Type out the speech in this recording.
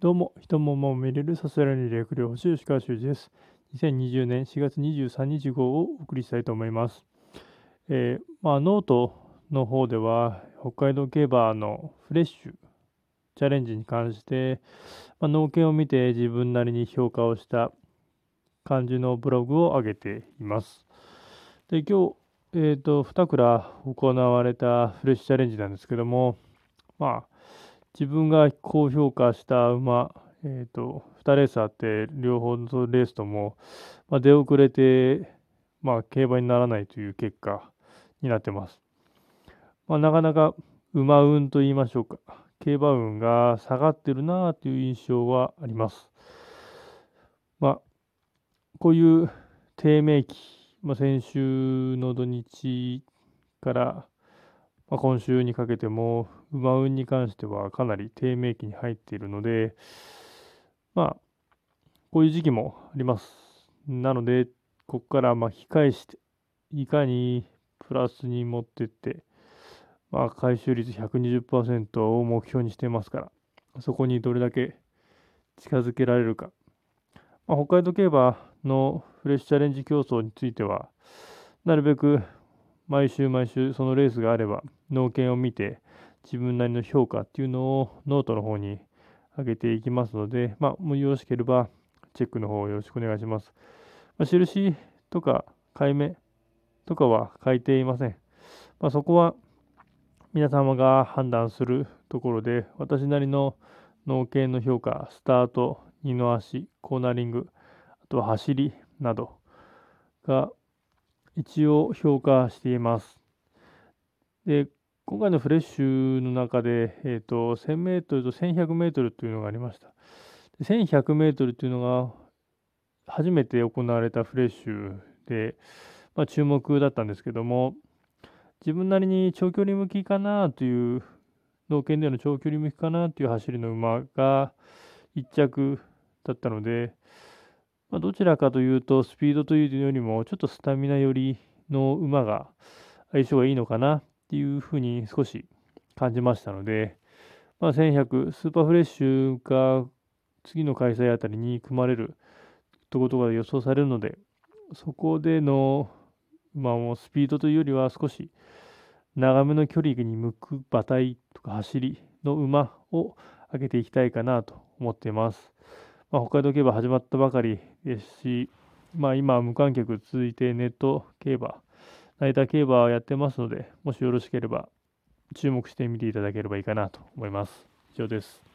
どうも、人も馬も見れるさすらいの略量星吉川修司です。2020年4月23日号をお送りしたいと思います。えーまあ、ノートの方では、北海道競馬のフレッシュチャレンジに関して、まあ、能検を見て自分なりに評価をした感じのブログを上げています。で、今日、えっ、と、2鞍行われたフレッシュチャレンジなんですけども、まあ、自分が高評価した馬、えっ、と、2レースあって、両方のレースとも、まあ、出遅れて、まあ、競馬にならないという結果になってます。まあ、なかなか馬運と言いましょうか、競馬運が下がってるなという印象はあります。まあ、こういう低迷期、まあ、先週の土日から、まあ、今週にかけても馬運に関してはかなり低迷期に入っているので、まあ、こういう時期もあります。なので、ここからまあ引き返して、いかにプラスに持ってって、まあ、回収率120%を目標にしていますから、そこにどれだけ近づけられるか。まあ、北海道競馬のフレッシュチャレンジ競争については、なるべく毎週毎週そのレースがあれば、農研を見て自分なりの評価っていうのをノートの方に上げていきますので、まあ、もうよろしければチェックの方よろしくお願いします。まあ、印とか買い目とかは書いていません。まあ、そこは皆様が判断するところで、私なりの農研の評価、スタート、二の足、コーナリング、あとは走りなどが一応評価しています。で、今回のフレッシュの中で、えっ、と、1000メートルと1100メートルというのがありました。1100メートルというのが初めて行われたフレッシュで、まあ、注目だったんですけども、自分なりに長距離向きかなという、農研での長距離向きかなという走りの馬が1着だったので、まあ、どちらかというと、スピードというよりも、ちょっとスタミナ寄りの馬が相性がいいのかなっていうふうに少し感じましたので、まあ、1100、スーパーフレッシュが次の開催あたりに組まれるとことが予想されるので、そこでの馬もスピードというよりは少し長めの距離に向く馬体とか走りの馬を上げていきたいかなと思っています。まあ、北海道競馬始まったばかりですし、まあ、今無観客続いてネット競馬、成田競馬をやってますので、もしよろしければ注目してみていただければいいかなと思います。以上です。